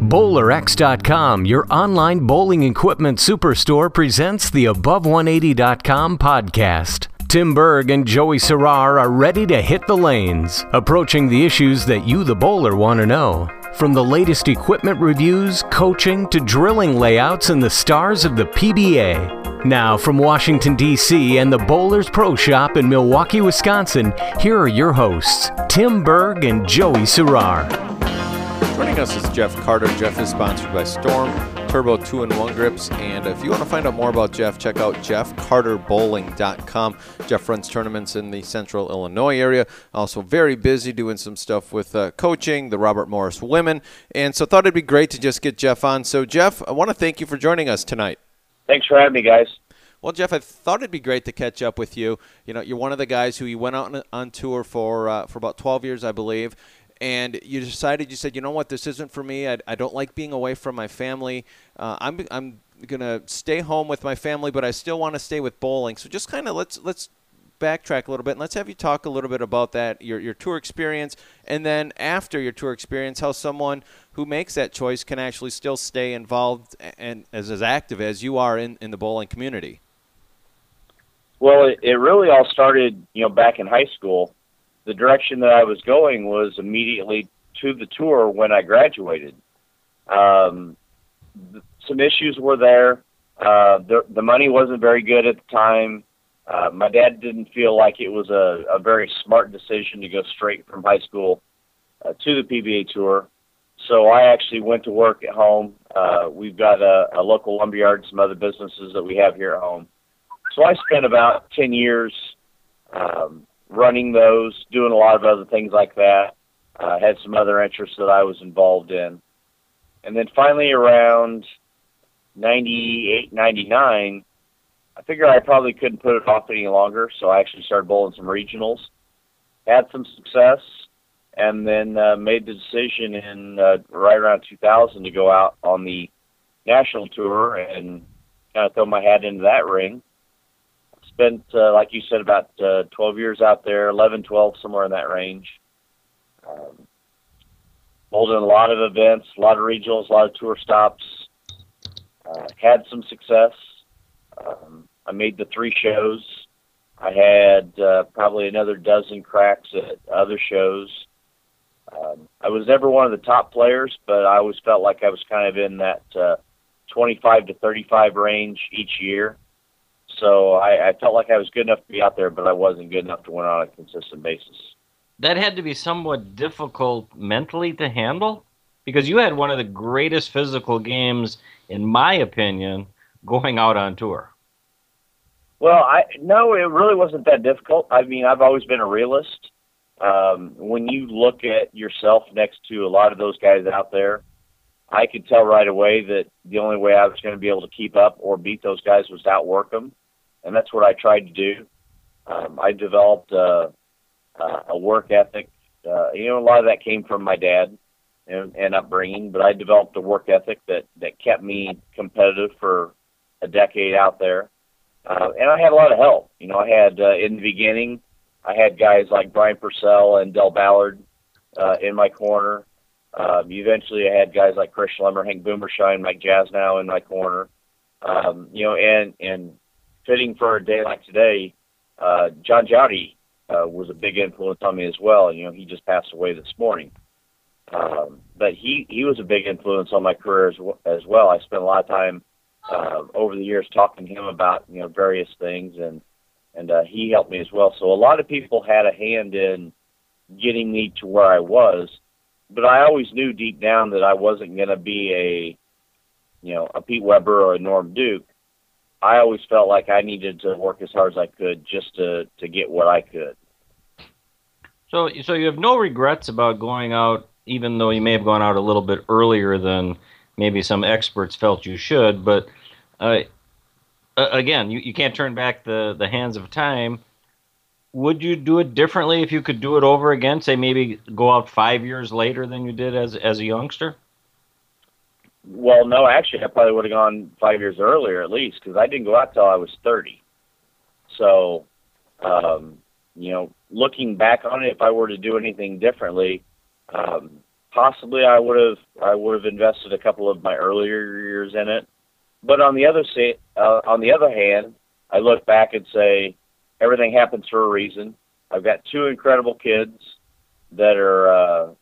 BowlerX.com, your online bowling equipment superstore, presents the Above180.com podcast. Tim Berg and Joey Serrar are ready to hit the lanes, approaching the issues that you, the bowler, want to know. From the latest equipment reviews, coaching, to drilling layouts and the stars of the PBA. Now, from Washington, D.C. and the Bowlers Pro Shop in Milwaukee, Wisconsin, here are your hosts, Tim Berg and Joey Serrar. Joining us is Jeff Carter. Jeff is sponsored by Storm, Turbo 2 and 1 grips. And if you want to find out more about Jeff, check out jeffcarterbowling.com. Jeff runs tournaments in the central Illinois area. Also, very busy doing some stuff with uh, coaching, the Robert Morris women. And so, thought it'd be great to just get Jeff on. So, Jeff, I want to thank you for joining us tonight. Thanks for having me, guys. Well, Jeff, I thought it'd be great to catch up with you. You know, you're one of the guys who you went out on, on tour for uh, for about 12 years, I believe, and you decided you said you know what? This isn't for me. I, I don't like being away from my family. Uh, i'm, I'm going to stay home with my family but i still want to stay with bowling. So just kind of let's let's backtrack a little bit and let's have you talk a little bit about that your, your tour experience and then after your tour experience how someone who makes that choice can actually still stay involved and as, as active as you are in, in the bowling community. Well it, it really all started you know back in high school the direction that I was going was immediately to the tour when I graduated. Um, some issues were there. Uh, the, the money wasn't very good at the time. Uh, my dad didn't feel like it was a, a very smart decision to go straight from high school uh, to the PBA tour. So I actually went to work at home. Uh, we've got a, a local lumberyard and some other businesses that we have here at home. So I spent about 10 years um, running those, doing a lot of other things like that. Uh, had some other interests that I was involved in. And then finally around 98, 99, I figured I probably couldn't put it off any longer, so I actually started bowling some regionals. Had some success, and then uh, made the decision in uh, right around 2000 to go out on the national tour and kind of throw my hat into that ring spent, uh, like you said, about uh, 12 years out there, 11, 12, somewhere in that range. Um, holding a lot of events, a lot of regionals, a lot of tour stops. Uh, had some success. Um, I made the three shows. I had uh, probably another dozen cracks at other shows. Um, I was never one of the top players, but I always felt like I was kind of in that uh, 25 to 35 range each year. So I, I felt like I was good enough to be out there, but I wasn't good enough to win on a consistent basis. That had to be somewhat difficult mentally to handle because you had one of the greatest physical games, in my opinion, going out on tour. Well, I no, it really wasn't that difficult. I mean, I've always been a realist. Um, when you look at yourself next to a lot of those guys out there, I could tell right away that the only way I was going to be able to keep up or beat those guys was to outwork them and that's what I tried to do. Um, I developed uh, a work ethic. Uh, you know, a lot of that came from my dad and, and upbringing, but I developed a work ethic that that kept me competitive for a decade out there. Uh, and I had a lot of help. You know, I had uh, in the beginning, I had guys like Brian Purcell and Del Ballard uh, in my corner. Um, eventually, I had guys like Chris Schlemmer, Hank Boomershine, Mike Jasnau in my corner. Um, you know, and and fitting for a day like today, uh, John Jowdy uh, was a big influence on me as well. You know, he just passed away this morning. Um, but he, he was a big influence on my career as, as well. I spent a lot of time uh, over the years talking to him about you know various things, and and uh, he helped me as well. So a lot of people had a hand in getting me to where I was, but I always knew deep down that I wasn't going to be a you know a Pete Weber or a Norm Duke. I always felt like I needed to work as hard as I could just to to get what I could. So, so you have no regrets about going out even though you may have gone out a little bit earlier than maybe some experts felt you should. But uh, again, you, you can't turn back the, the hands of time. Would you do it differently if you could do it over again? Say maybe go out five years later than you did as as a youngster. Well, no, actually, I probably would have gone five years earlier at least because I didn't go out till I was thirty. So, um, you know, looking back on it, if I were to do anything differently, um, possibly I would have I would have invested a couple of my earlier years in it. But on the other say, uh, on the other hand, I look back and say everything happens for a reason. I've got two incredible kids that are uh,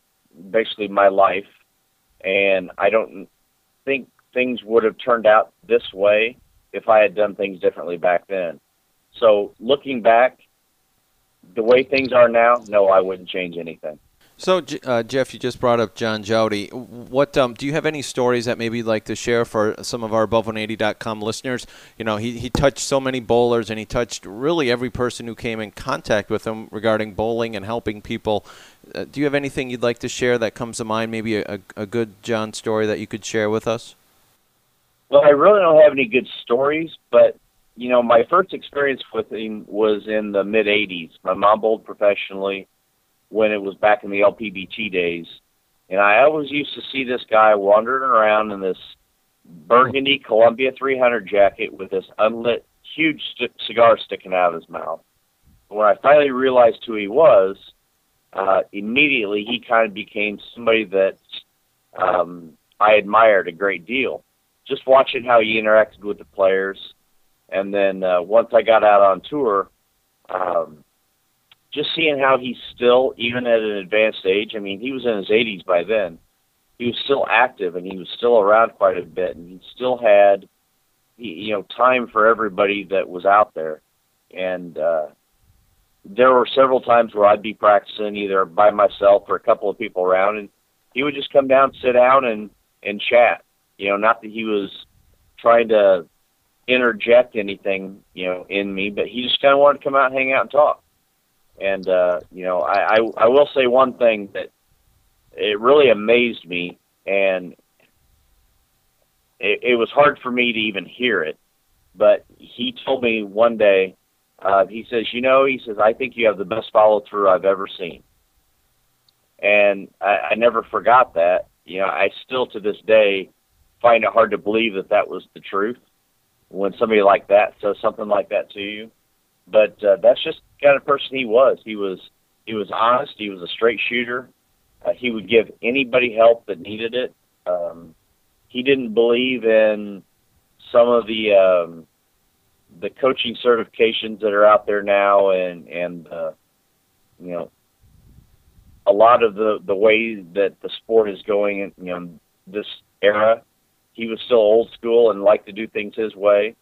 basically my life, and I don't think things would have turned out this way if I had done things differently back then. So looking back, the way things are now, no, I wouldn't change anything. So, uh, Jeff, you just brought up John Jowdy. What um, do you have any stories that maybe you'd like to share for some of our above180.com listeners? You know, he, he touched so many bowlers, and he touched really every person who came in contact with him regarding bowling and helping people. Uh, do you have anything you'd like to share that comes to mind? Maybe a, a good John story that you could share with us. Well, I really don't have any good stories, but you know, my first experience with him was in the mid '80s. My mom bowled professionally when it was back in the LPBT days. And I always used to see this guy wandering around in this burgundy Columbia 300 jacket with this unlit, huge st- cigar sticking out of his mouth. When I finally realized who he was, uh, immediately he kind of became somebody that um, I admired a great deal. Just watching how he interacted with the players, and then uh, once I got out on tour, um, just seeing how he's still, even at an advanced age. I mean, he was in his 80s by then. He was still active and he was still around quite a bit, and he still had, you know, time for everybody that was out there. And uh, there were several times where I'd be practicing either by myself or a couple of people around, and he would just come down, sit down, and and chat. You know, not that he was trying to interject anything, you know, in me, but he just kind of wanted to come out and hang out and talk. And uh, you know, I, I I will say one thing that it really amazed me, and it, it was hard for me to even hear it. But he told me one day, uh, he says, you know, he says, I think you have the best follow through I've ever seen. And I, I never forgot that. You know, I still to this day find it hard to believe that that was the truth when somebody like that says something like that to you. But uh, that's just the kind of person he was. He was he was honest. He was a straight shooter. Uh, he would give anybody help that needed it. Um, he didn't believe in some of the um, the coaching certifications that are out there now, and and uh, you know a lot of the the way that the sport is going in you know this era. He was still old school and liked to do things his way,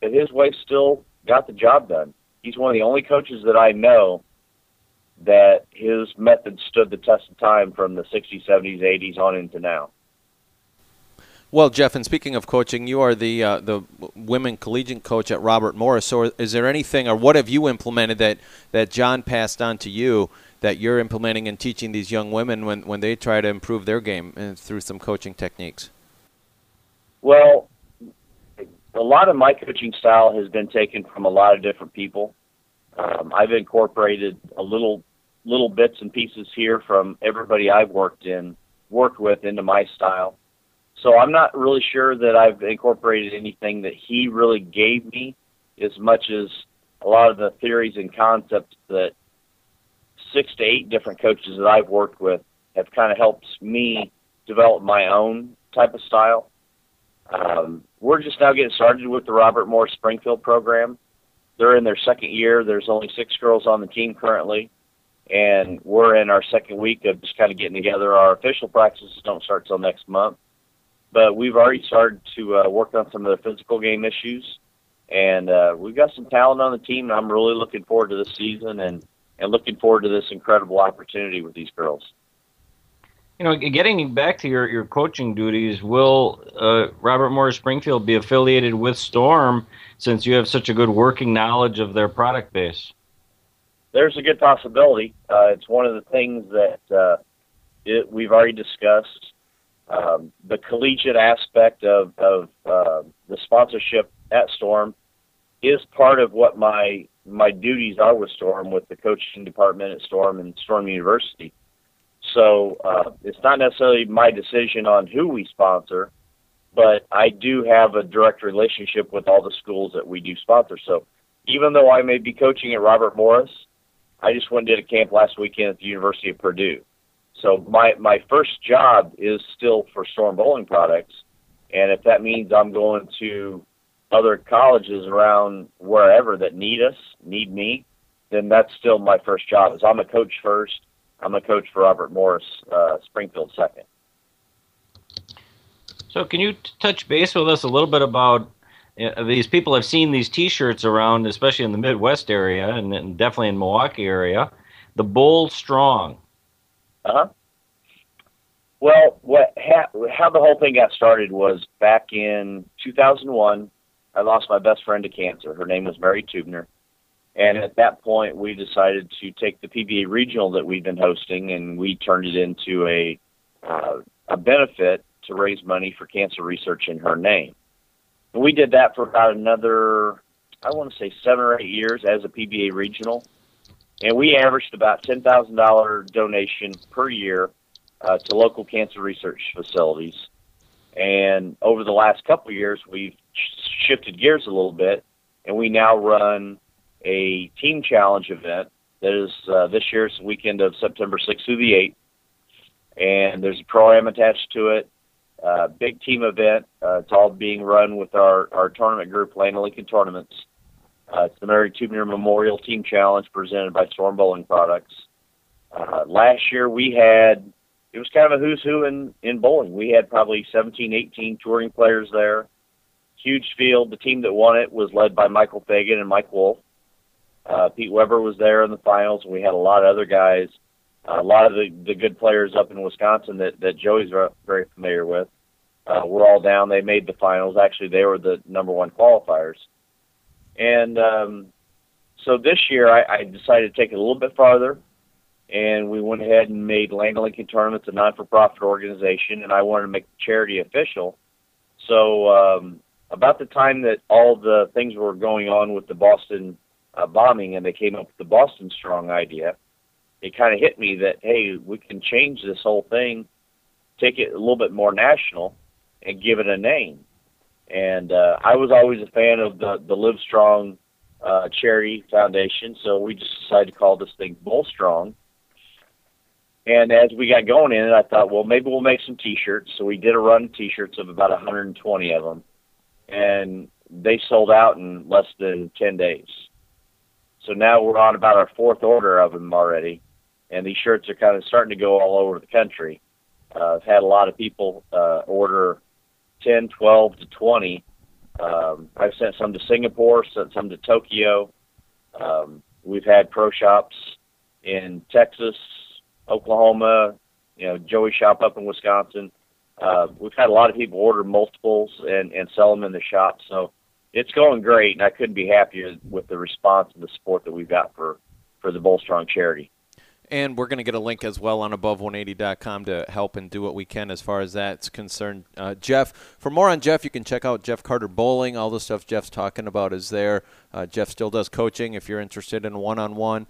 but his way still got the job done he's one of the only coaches that I know that his method stood the test of time from the 60s, 70s, 80s on into now. Well, Jeff, and speaking of coaching, you are the uh, the women collegiate coach at Robert Morris. So, is there anything, or what have you implemented that that John passed on to you that you're implementing and teaching these young women when when they try to improve their game uh, through some coaching techniques? Well, a lot of my coaching style has been taken from a lot of different people. Um, I've incorporated a little little bits and pieces here from everybody I've worked in worked with into my style. So I'm not really sure that I've incorporated anything that he really gave me as much as a lot of the theories and concepts that six to eight different coaches that I've worked with have kind of helped me develop my own type of style. Um, we're just now getting started with the Robert Morris Springfield program. They're in their second year. There's only six girls on the team currently, and we're in our second week of just kind of getting together. Our official practices don't start till next month, but we've already started to uh, work on some of the physical game issues, and uh, we've got some talent on the team. And I'm really looking forward to this season and and looking forward to this incredible opportunity with these girls you know, getting back to your, your coaching duties, will uh, Robert Morris Springfield be affiliated with Storm since you have such a good working knowledge of their product base? There's a good possibility. Uh, it's one of the things that uh, it, we've already discussed. Um, the collegiate aspect of, of uh, the sponsorship at Storm is part of what my my duties are with Storm, with the coaching department at Storm and Storm University. So uh, it's not necessarily my decision on who we sponsor, but I do have a direct relationship with all the schools that we do sponsor. So even though I may be coaching at Robert Morris, I just went and did a camp last weekend at the University of Purdue. So my my first job is still for Storm Bowling Products, and if that means I'm going to other colleges around wherever that need us, need me, then that's still my first job. Is I'm a coach first. I'm a coach for Robert Morris, uh, Springfield second. So, can you t- touch base with us a little bit about uh, these people? Have seen these T-shirts around, especially in the Midwest area, and, and definitely in Milwaukee area. The Bowl Strong. Uh huh. Well, what ha- how the whole thing got started was back in 2001. I lost my best friend to cancer. Her name was Mary Tubner. And at that point, we decided to take the PBA regional that we've been hosting and we turned it into a, uh, a benefit to raise money for cancer research in her name. And we did that for about another, I want to say seven or eight years as a PBA regional. And we averaged about $10,000 donation per year uh, to local cancer research facilities. And over the last couple of years, we've shifted gears a little bit, and we now run a team challenge event that is uh, this year's weekend of September 6th through the 8th. And there's a program attached to it, uh, big team event. Uh, it's all being run with our, our tournament group, Land Lincoln Tournaments. Uh, it's the Mary Tubner Memorial Team Challenge presented by Storm Bowling Products. Uh, last year we had, it was kind of a who's who in, in bowling. We had probably 17, 18 touring players there huge field. The team that won it was led by Michael Fagan and Mike Wolfe. Uh, Pete Weber was there in the finals, and we had a lot of other guys, a lot of the, the good players up in Wisconsin that, that Joey's very familiar with. Uh, were all down. They made the finals. Actually, they were the number one qualifiers. And um, so this year, I, I decided to take it a little bit farther, and we went ahead and made Land Lincoln Tournaments a non-for-profit organization, and I wanted to make the charity official. So um, about the time that all the things were going on with the Boston uh, bombing and they came up with the Boston Strong idea, it kind of hit me that, hey, we can change this whole thing, take it a little bit more national, and give it a name. And uh, I was always a fan of the, the Live Strong uh, charity foundation, so we just decided to call this thing Bowl Strong. And as we got going in it, I thought, well, maybe we'll make some T-shirts. So we did a run of T-shirts of about 120 of them and they sold out in less than 10 days. So now we're on about our fourth order of them already, and these shirts are kind of starting to go all over the country. Uh, I've had a lot of people uh, order 10, 12 to 20. Um, I've sent some to Singapore, sent some to Tokyo. Um, we've had pro shops in Texas, Oklahoma, you know, Joey shop up in Wisconsin uh, we've had a lot of people order multiples and, and sell them in the shop. So it's going great, and I couldn't be happier with the response and the support that we've got for, for the Bowl Strong charity. And we're going to get a link as well on above180.com to help and do what we can as far as that's concerned. Uh, Jeff, for more on Jeff, you can check out Jeff Carter Bowling. All the stuff Jeff's talking about is there. Uh, Jeff still does coaching if you're interested in one on one.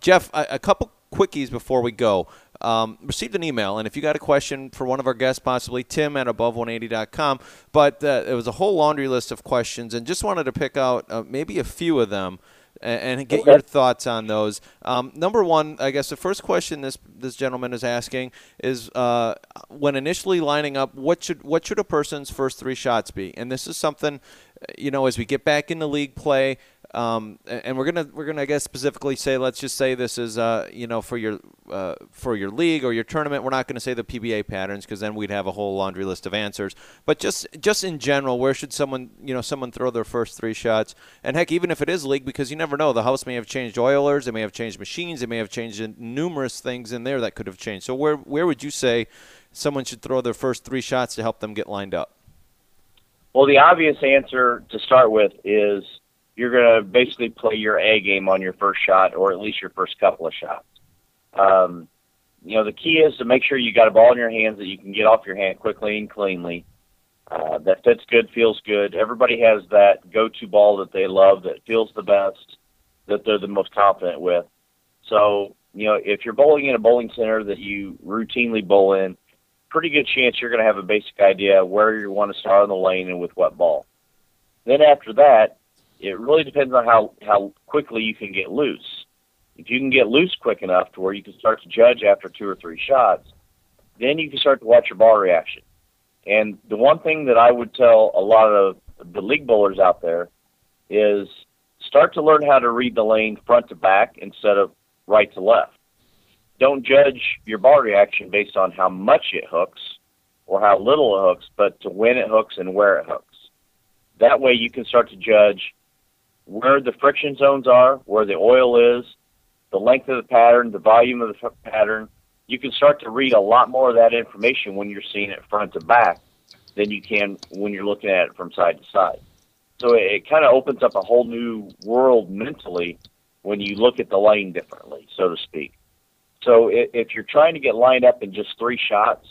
Jeff, a, a couple quickies before we go. Um, received an email, and if you got a question for one of our guests, possibly Tim at above180.com, but uh, it was a whole laundry list of questions, and just wanted to pick out uh, maybe a few of them and, get your thoughts on those. Um, number one, I guess the first question this this gentleman is asking is uh, when initially lining up, what should what should a person's first three shots be? And this is something, you know, as we get back into league play, um, and we're gonna we're gonna I guess specifically say let's just say this is uh, you know for your uh, for your league or your tournament. We're not to say the PBA patterns because then we'd have a whole laundry list of answers. But just just in general, where should someone you know someone throw their first three shots? And heck, even if it is league, because you never know, the house may have changed oilers, they may have changed machines, they may have changed numerous things in there that could have changed. So where where would you say someone should throw their first three shots to help them get lined up? Well, the obvious answer to start with is you're going to basically play your A game on your first shot, or at least your first couple of shots. Um, you know, the key is to make sure you got a ball in your hands that you can get off your hand quickly and cleanly. Uh, that fits good, feels good. Everybody has that go-to ball that they love, that feels the best, that they're the most confident with. So, you know, if you're bowling in a bowling center that you routinely bowl in, pretty good chance you're going to have a basic idea where you want to start on the lane and with what ball. Then after that, it really depends on how how quickly you can get loose. If you can get loose quick enough to where you can start to judge after two or three shots, then you can start to watch your ball reaction. And the one thing that I would tell a lot of the league bowlers out there is start to learn how to read the lane front to back instead of right to left. Don't judge your ball reaction based on how much it hooks or how little it hooks, but to when it hooks and where it hooks. That way you can start to judge where the friction zones are, where the oil is, the length of the pattern, the volume of the pattern. You can start to read a lot more of that information when you're seeing it front to back than you can when you're looking at it from side to side. So it, it kind of opens up a whole new world mentally when you look at the lane differently, so to speak. So if, if you're trying to get lined up in just three shots,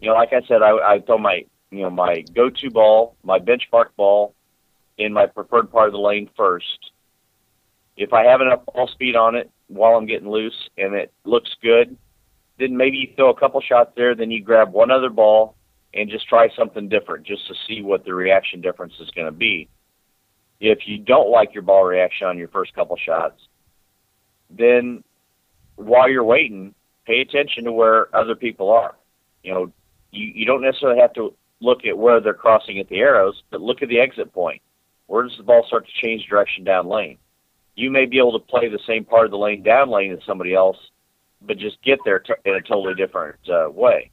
you know, like I said, I, I throw my you know my go-to ball, my benchmark ball, in my preferred part of the lane first. If I have enough ball speed on it while I'm getting loose and it looks good, then maybe you throw a couple shots there, then you grab one other ball and just try something different just to see what the reaction difference is going to be. If you don't like your ball reaction on your first couple shots, then while you're waiting, pay attention to where other people are. You know, you, you don't necessarily have to look at where they're crossing at the arrows, but look at the exit point. Where does the ball start to change direction down lane? You may be able to play the same part of the lane down lane as somebody else, but just get there t- in a totally different uh, way.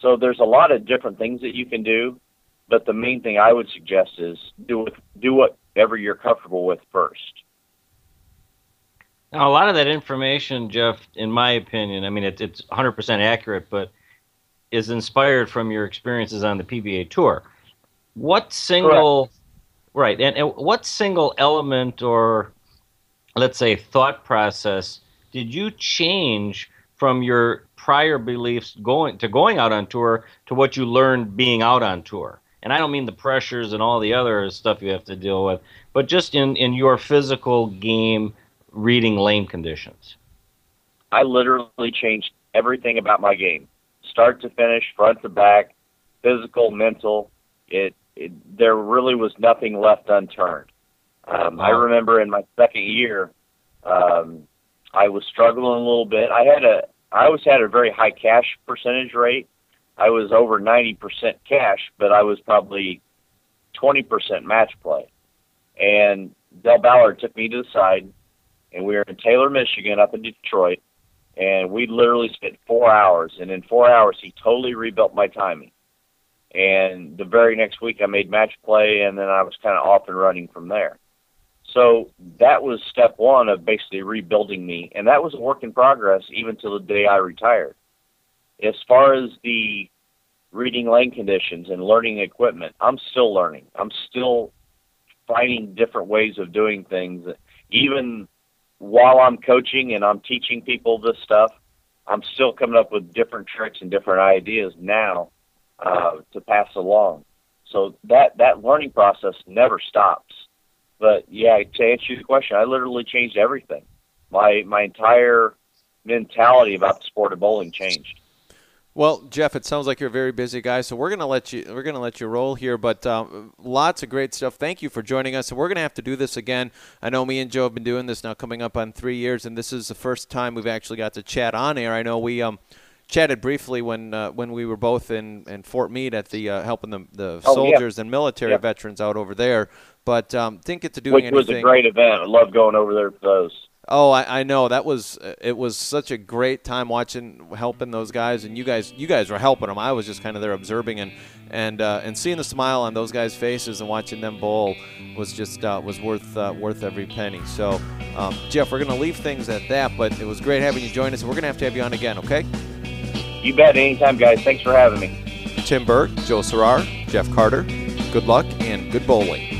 So there's a lot of different things that you can do, but the main thing I would suggest is do with, do whatever you're comfortable with first. Now, a lot of that information, Jeff, in my opinion, I mean, it, it's 100% accurate, but is inspired from your experiences on the PBA Tour. What single, Correct. right, and, and what single element or, let's say, thought process did you change from your prior beliefs going to going out on tour to what you learned being out on tour? And I don't mean the pressures and all the other stuff you have to deal with, but just in, in your physical game reading lane conditions? I literally changed everything about my game, start to finish, front to back, physical, mental. It, it there really was nothing left unturned. Um. I remember in my second year, um, I was struggling a little bit. I had a I always had a very high cash percentage rate. I was over 90% cash, but I was probably 20% match play. And Del Ballard took me to the side and we were in Taylor, Michigan, up in Detroit, and we literally spent four hours. And in four hours, he totally rebuilt my timing. And the very next week, I made match play, and then I was kind of off and running from there. So that was step one of basically rebuilding me, and that was a work in progress even till the day I retired. As far as the reading lane conditions and learning equipment, I'm still learning. I'm still finding different ways of doing things. Even while I'm coaching and I'm teaching people this stuff, I'm still coming up with different tricks and different ideas now uh, to pass along. So that that learning process never stops. But yeah, to answer your question, I literally changed everything. My my entire mentality about the sport of bowling changed. Well, Jeff, it sounds like you're a very busy guy, so we're gonna let you we're gonna let you roll here. But um, lots of great stuff. Thank you for joining us. And we're gonna have to do this again. I know me and Joe have been doing this now, coming up on three years, and this is the first time we've actually got to chat on air. I know we um, chatted briefly when uh, when we were both in, in Fort Meade at the uh, helping the the oh, soldiers yeah. and military yeah. veterans out over there. But um, didn't get to doing Which anything. was a great event. I love going over there for those. Oh, I, I, know that was it was such a great time watching helping those guys, and you guys you guys were helping them. I was just kind of there observing and and uh, and seeing the smile on those guys' faces and watching them bowl was just uh, was worth uh, worth every penny. So, um, Jeff, we're gonna leave things at that, but it was great having you join us. and We're gonna have to have you on again, okay? You bet. Anytime, guys. Thanks for having me. Tim Berg, Joe Serrar, Jeff Carter. Good luck and good bowling.